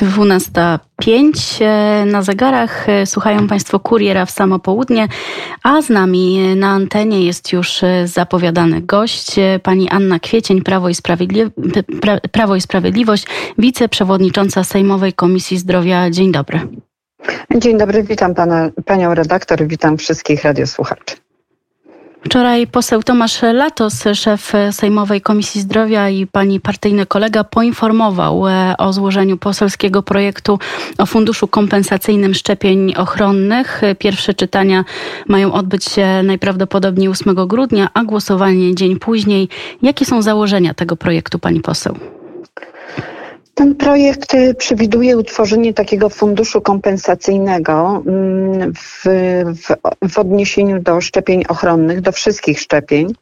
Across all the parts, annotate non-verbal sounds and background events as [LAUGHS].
12.05 e, na zegarach. E, słuchają Państwo kuriera w samo południe, a z nami na antenie jest już e, zapowiadany gość, pani Anna Kwiecień, Prawo i, Sprawiedli Prawo i Sprawiedliwość, wiceprzewodnicząca Sejmowej Komisji Zdrowia. Dzień dobry. Dzień dobry, witam pana, panią redaktor, witam wszystkich radiosłuchaczy. Wczoraj poseł Tomasz Latos, szef Sejmowej Komisji Zdrowia i pani partyjny kolega poinformował e, o złożeniu poselskiego projektu o Funduszu Kompensacyjnym Szczepień Ochronnych. Pierwsze czytania mają odbyć się najprawdopodobniej 8 grudnia, a głosowanie dzień później. Jakie są założenia tego projektu, pani poseł? Ten projekt y, przewiduje utworzenie takiego funduszu kompensacyjnego mm, w, w, w odniesieniu do szczepień ochronnych, do wszystkich szczepień.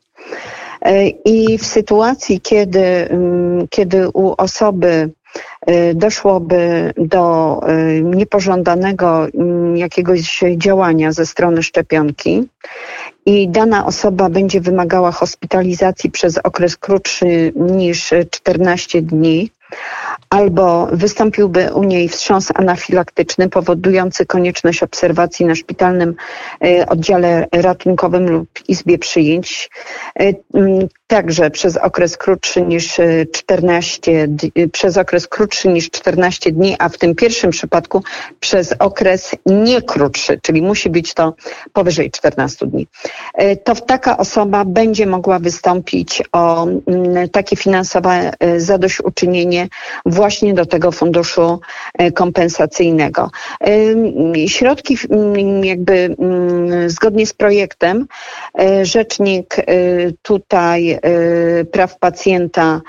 Y, I w sytuacji, kiedy, mm, kiedy u osoby y, doszłoby do niepożądanego mm, jakiegoś działania ze strony szczepionki i dana osoba będzie wymagała hospitalizacji przez okres krótszy niż 14 dni, albo wystąpiłby u niej wstrząs anafilaktyczny powodujący konieczność obserwacji na szpitalnym e, oddziale ratunkowym lub izbie przyjęć, e, także przez okres krótszy niż 14 e, przez okres krótszy niż 14 dni, a w tym pierwszym przypadku przez okres nie krótszy, czyli musi być to powyżej 14 dni. To taka osoba będzie mogła wystąpić o takie finansowe zadośćuczynienie właśnie do tego funduszu e, kompensacyjnego. E, środki jakby zgodnie z projektem e, rzecznik tutaj praw pacjenta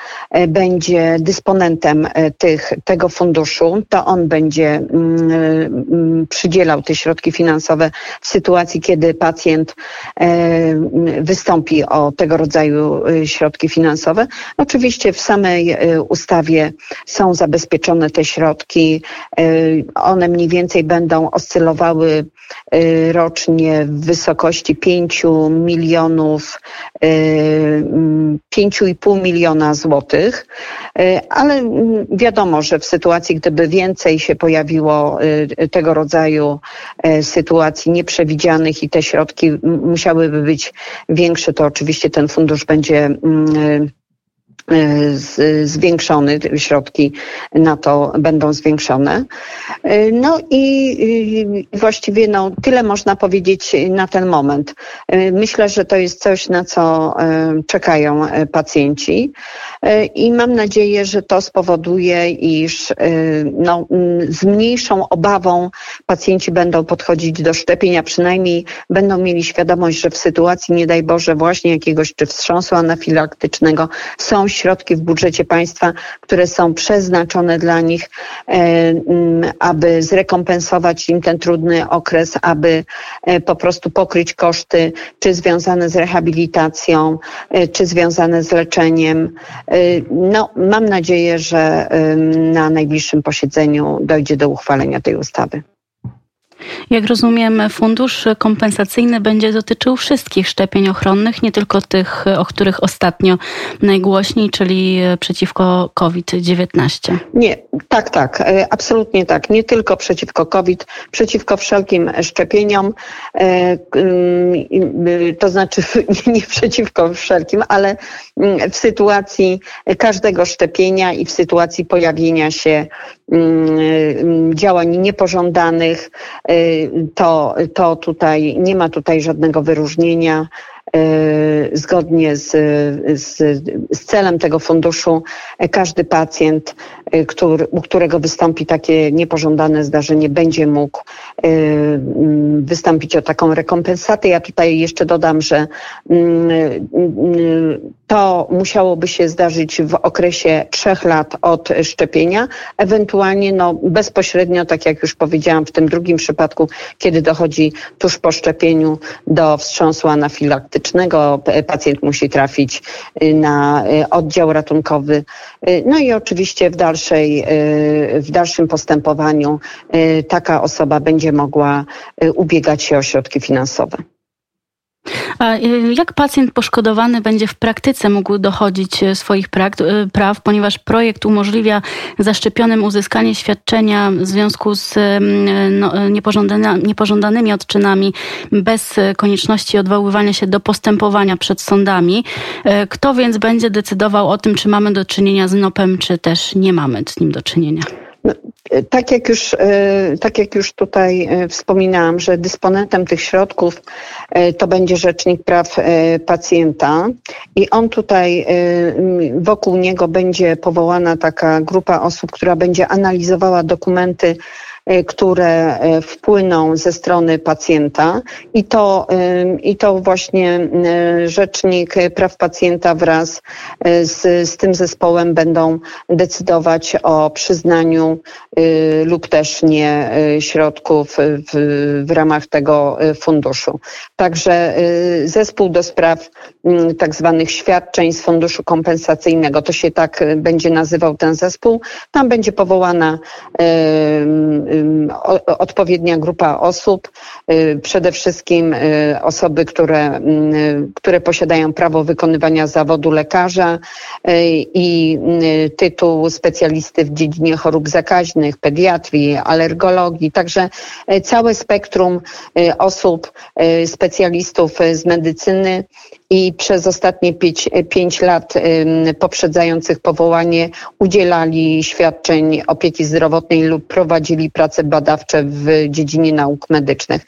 będzie dysponentem tych, tego funduszu, to on będzie przydzielał te środki finansowe w sytuacji, kiedy pacjent wystąpi o tego rodzaju środki finansowe. Oczywiście w samej ustawie są zabezpieczone te środki. Y, one mniej więcej będą oscylowały y, rocznie w wysokości 5 milionów, 5,5 y, miliona złotych, ale mm, wiadomo, że w sytuacji, gdyby więcej się pojawiło tego rodzaju sytuacji nieprzewidzianych i te środki musiałyby być większe, to oczywiście ten fundusz będzie mm, Y, zwiększony, środki na to będą zwiększone. Y, no i y, właściwie no, tyle można powiedzieć na ten moment. Myślę, że to jest coś, na co czekają pacjenci i mam nadzieję, że to spowoduje, iż no, z mniejszą obawą pacjenci będą podchodzić do szczepienia, przynajmniej będą mieli świadomość, że w sytuacji, nie daj Boże, właśnie jakiegoś czy wstrząsu anafilaktycznego są środki w budżecie państwa, które są przeznaczone dla nich, e, aby zrekompensować im ten trudny okres, aby e, po prostu pokryć koszty, czy związane z rehabilitacją, e, czy związane z leczeniem. No, mam nadzieję, że na najbliższym posiedzeniu dojdzie do uchwalenia tej ustawy. Jak rozumiem, fundusz kompensacyjny będzie dotyczył wszystkich szczepień ochronnych, nie tylko tych, o których ostatnio najgłośniej, czyli przeciwko COVID-19. Nie, tak, tak, e, absolutnie tak. Nie tylko przeciwko COVID, przeciwko wszelkim szczepieniom, e, mm, to znaczy [LAUGHS] nie przeciwko wszelkim, ale mm, w sytuacji każdego szczepienia i w sytuacji pojawienia się mm, działań niepożądanych, to, to tutaj nie ma tutaj żadnego wyróżnienia. Y, zgodnie z, z, z, celem tego funduszu każdy pacjent, y, który, u którego wystąpi takie niepożądane zdarzenie, będzie mógł y, mm, wystąpić o taką rekompensatę. Ja tutaj jeszcze dodam, że mm, to musiałoby się zdarzyć w okresie trzech lat od szczepienia, ewentualnie no, bezpośrednio, tak jak już powiedziałam w tym drugim przypadku, kiedy dochodzi tuż po szczepieniu do wstrząsu anafilaktycznego medycznego. Pacjent musi trafić y, na y, oddział ratunkowy. Y, no i oczywiście w, dalszej, w dalszym postępowaniu taka osoba będzie mogła ubiegać się o środki finansowe. A jak pacjent poszkodowany będzie w praktyce mógł dochodzić swoich praw, ponieważ projekt umożliwia zaszczepionym uzyskanie świadczenia w związku z no, niepożądanymi odczynami bez konieczności odwoływania się do postępowania przed sądami. Kto więc będzie decydował o tym, czy mamy do czynienia z NOP-em, czy też nie mamy z nim do czynienia? No, tak jak, już, e, tak jak już tutaj e, wspominałam, że dysponentem tych środków e, to będzie Rzecznik Praw Pacjenta i on tutaj, wokół niego będzie powołana taka grupa osób, która będzie analizowała dokumenty które y, wpłyną ze strony pacjenta i to, y, i to właśnie Rzecznik Praw Pacjenta wraz z, z tym zespołem będą decydować o przyznaniu lub też nie środków w, w ramach tego funduszu. Także zespół do spraw tak zwanych świadczeń z funduszu kompensacyjnego, to się tak będzie nazywał ten zespół, tam będzie powołana odpowiednia grupa osób, y, przede wszystkim y, osoby, które, y, które posiadają prawo wykonywania zawodu lekarza i tytuł specjalisty w dziedzinie chorób zakaźnych, pediatrii, alergologii, także całe spektrum osób, specjalistów z medycyny i przez ostatnie pięć, pięć lat poprzedzających powołanie udzielali świadczeń opieki zdrowotnej lub prowadzili prace badawcze w dziedzinie nauk medycznych.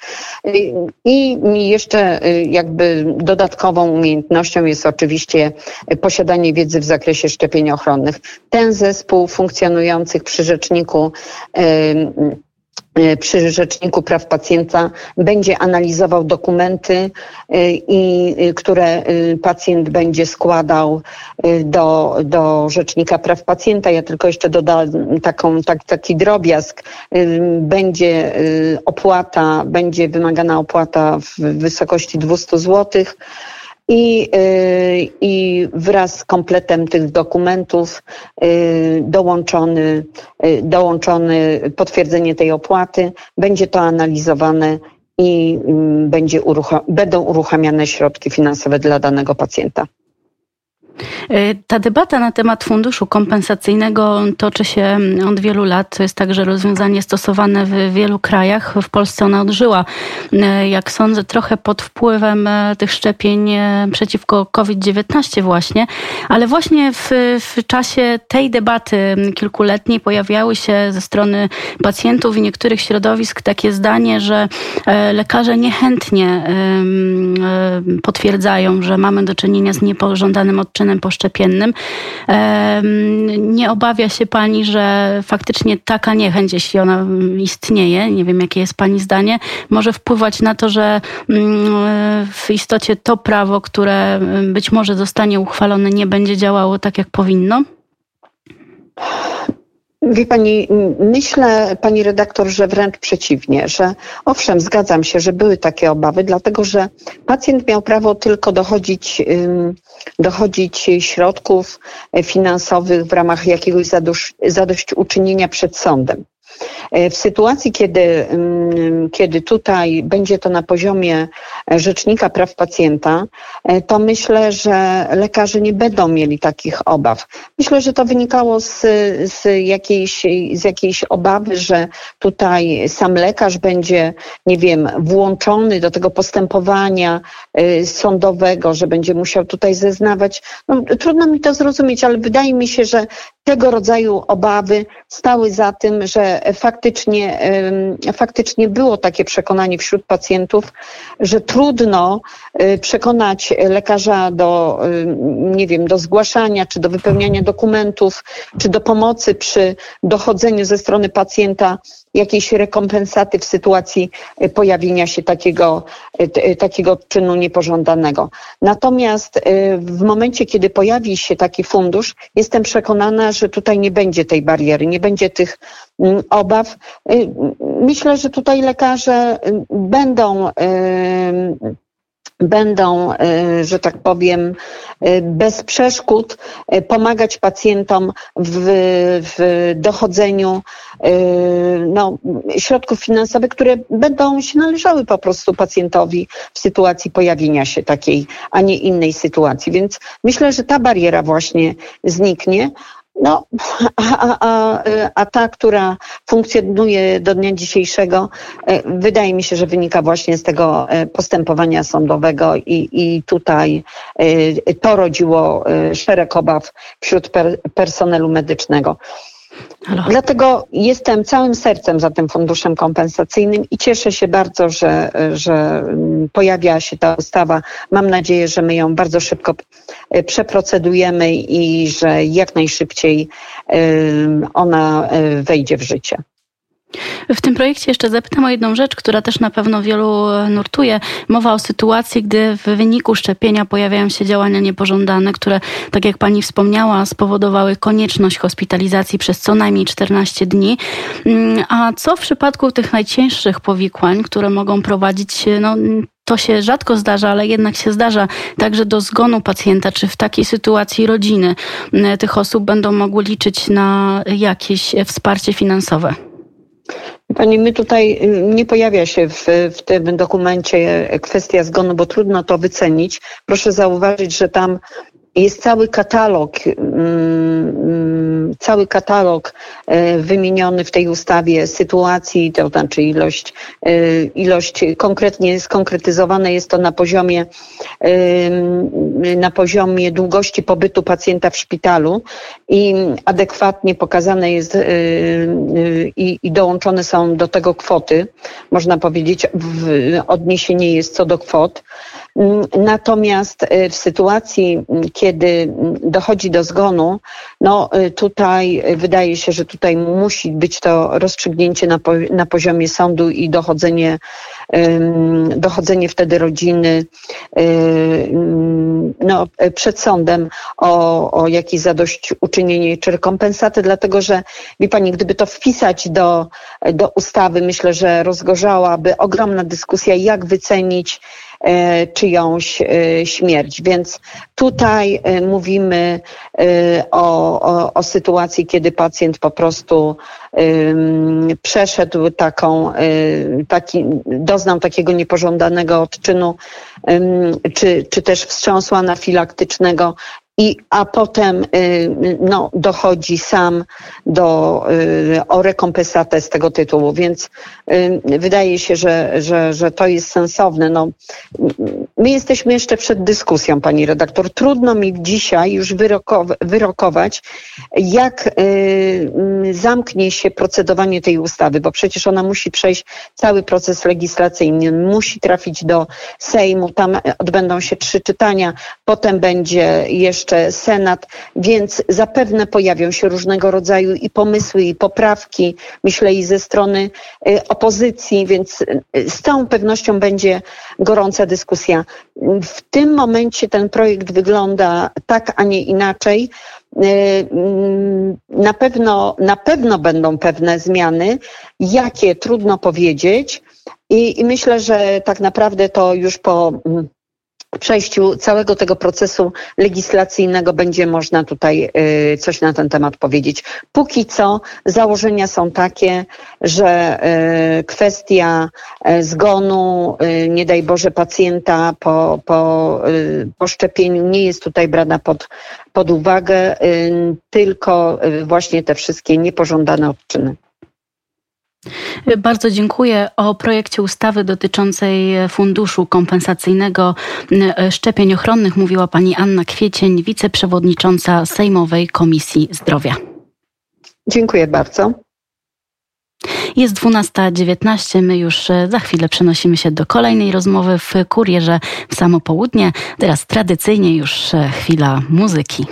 I jeszcze y, jakby dodatkową umiejętnością jest oczywiście posiadanie wiedzy w zakresie szczepień ochronnych. Ten zespół funkcjonujących przy rzeczniku przy Rzeczniku Praw Pacjenta będzie analizował dokumenty, e, i, e, które pacjent będzie składał do, do Rzecznika Praw Pacjenta. Ja tylko jeszcze dodam taką, tak, taki drobiazg. Będzie opłata, będzie wymagana opłata w wysokości 200 złotych i, y, i wraz z kompletem tych dokumentów y, dołączony, y, dołączony potwierdzenie tej opłaty. Będzie to analizowane i mm, będzie uruchom będą uruchamiane środki finansowe dla danego pacjenta. E, ta debata na temat funduszu kompensacyjnego toczy się od wielu lat. To jest także rozwiązanie stosowane w wielu krajach. W Polsce ona odżyła, e, jak sądzę, trochę pod wpływem e, tych szczepień przeciwko COVID-19 właśnie. Ale właśnie w, w czasie tej debaty kilkuletniej pojawiały się ze strony pacjentów i niektórych środowisk takie zdanie, że lekarze niechętnie potwierdzają, że mamy do czynienia z niepożądanym odczynem poszczepiennym. Nie obawia się Pani, że faktycznie taka niechęć, jeśli ona istnieje, nie wiem jakie jest Pani zdanie, może wpływać na to, że mm, w istocie to prawo, które być może zostanie uchwalone, nie będzie działało tak, jak powinno? Wie pani, myślę, pani redaktor, że wręcz przeciwnie, że owszem, zgadzam się, że były takie obawy, dlatego że pacjent miał prawo tylko dochodzić, dochodzić środków finansowych w ramach jakiegoś zadośćuczynienia przed sądem. E, w sytuacji, kiedy, mm, kiedy tutaj będzie to na poziomie Rzecznika Praw Pacjenta, e, to myślę, że lekarze nie będą mieli takich obaw. Myślę, że to wynikało z, z, jakiejś, z jakiejś obawy, że tutaj sam lekarz będzie, nie wiem, włączony do tego postępowania e, sądowego, że będzie musiał tutaj zeznawać. No, trudno mi to zrozumieć, ale wydaje mi się, że tego rodzaju obawy stały za tym, że faktycznie, faktycznie było takie przekonanie wśród pacjentów, że trudno y, przekonać lekarza do, nie wiem, do zgłaszania, czy do wypełniania dokumentów, czy do pomocy przy dochodzeniu ze strony pacjenta jakiejś rekompensaty w sytuacji y, pojawienia się takiego, y, takiego czynu niepożądanego. Natomiast w momencie, kiedy pojawi się taki fundusz, jestem przekonana, że tutaj nie będzie tej bariery, nie będzie tych obaw. Myślę, że tutaj lekarze będą będą, że tak powiem, bez przeszkód pomagać pacjentom w, w dochodzeniu no, środków finansowych, które będą się należały po prostu pacjentowi w sytuacji pojawienia się takiej, a nie innej sytuacji. Więc myślę, że ta bariera właśnie zniknie. No, a, a, a, ta, która funkcjonuje do dnia dzisiejszego, e, wydaje mi się, że wynika właśnie z tego e, postępowania sądowego i, i tutaj e, to rodziło szereg obaw wśród per, personelu medycznego. Halo. Dlatego jestem całym sercem za tym funduszem kompensacyjnym i cieszę się bardzo, że, że pojawia się ta ustawa. Mam nadzieję, że my ją bardzo szybko e, przeprocedujemy i że jak najszybciej ona e, wejdzie w życie. W tym projekcie jeszcze zapytam o jedną rzecz, która też na pewno wielu nurtuje. Mowa o sytuacji, gdy w wyniku szczepienia pojawiają się działania niepożądane, które, tak jak pani wspomniała, spowodowały konieczność hospitalizacji przez co najmniej 14 dni. Mm, a co w przypadku tych najcięższych powikłań, które mogą prowadzić no, to się rzadko zdarza, ale jednak się zdarza także do zgonu pacjenta, czy w takiej sytuacji rodziny mm, tych osób będą mogły liczyć na jakieś wsparcie finansowe? Pani, my tutaj y, nie pojawia się w, w tym dokumencie kwestia zgonu, bo trudno to wycenić. Proszę zauważyć, że tam jest cały katalog, mm, mm, cały katalog e, wymieniony w tej ustawie sytuacji, to znaczy ilość, e, ilość konkretnie skonkretyzowane jest to na poziomie, na poziomie długości pobytu pacjenta w szpitalu i adekwatnie pokazane jest e, i, i dołączone są do tego kwoty. Można powiedzieć, odniesienie jest co do kwot. Natomiast w sytuacji, kiedy kiedy dochodzi do zgonu, no y, tutaj wydaje się, że tutaj musi być to rozstrzygnięcie na, na poziomie sądu i dochodzenie, dochodzenie wtedy rodziny y, no, przed sądem o, o jakieś zadośćuczynienie czy rekompensaty, dlatego że, wie pani, gdyby to wpisać do, do ustawy, myślę, że rozgorzałaby ogromna dyskusja, jak wycenić czyjąś e, śmierć. Więc tutaj e, mówimy o, o, o sytuacji, kiedy pacjent po prostu przeszedł taką, taki, doznał takiego niepożądanego odczynu, czy, czy też wstrząsu anafilaktycznego i, a potem y, no, dochodzi sam do, y, o rekompensatę z tego tytułu, więc y, wydaje się, że, że, że to jest sensowne. No, my jesteśmy jeszcze przed dyskusją, pani redaktor. Trudno mi dzisiaj już wyrokować, jak zamknie się procedowanie tej ustawy, bo przecież ona musi przejść cały proces legislacyjny, musi trafić do Sejmu, tam odbędą się trzy czytania, potem będzie jeszcze jeszcze Senat, więc zapewne pojawią się różnego rodzaju i pomysły, i poprawki, myślę i ze strony y, opozycji, więc y, z całą pewnością będzie gorąca dyskusja. W tym momencie ten projekt wygląda tak, a nie inaczej. Y, mm, na pewno, na pewno będą pewne zmiany, jakie trudno powiedzieć. I, I, myślę, że tak naprawdę to już po mm, przejściu całego tego procesu legislacyjnego będzie można tutaj y, coś na ten temat powiedzieć. Póki co założenia są takie, że y, kwestia y, zgonu, nie daj Boże, pacjenta po, po, po szczepieniu nie jest tutaj brana pod, pod uwagę, tylko właśnie te wszystkie niepożądane odczyny. Bardzo dziękuję. O projekcie ustawy dotyczącej funduszu kompensacyjnego szczepień ochronnych mówiła pani Anna Kwiecień, wiceprzewodnicząca Sejmowej Komisji Zdrowia. Dziękuję bardzo. Jest 12.19. My już e, za chwilę przenosimy się do kolejnej rozmowy w kurierze w samo południe. Teraz tradycyjnie już e, chwila muzyki.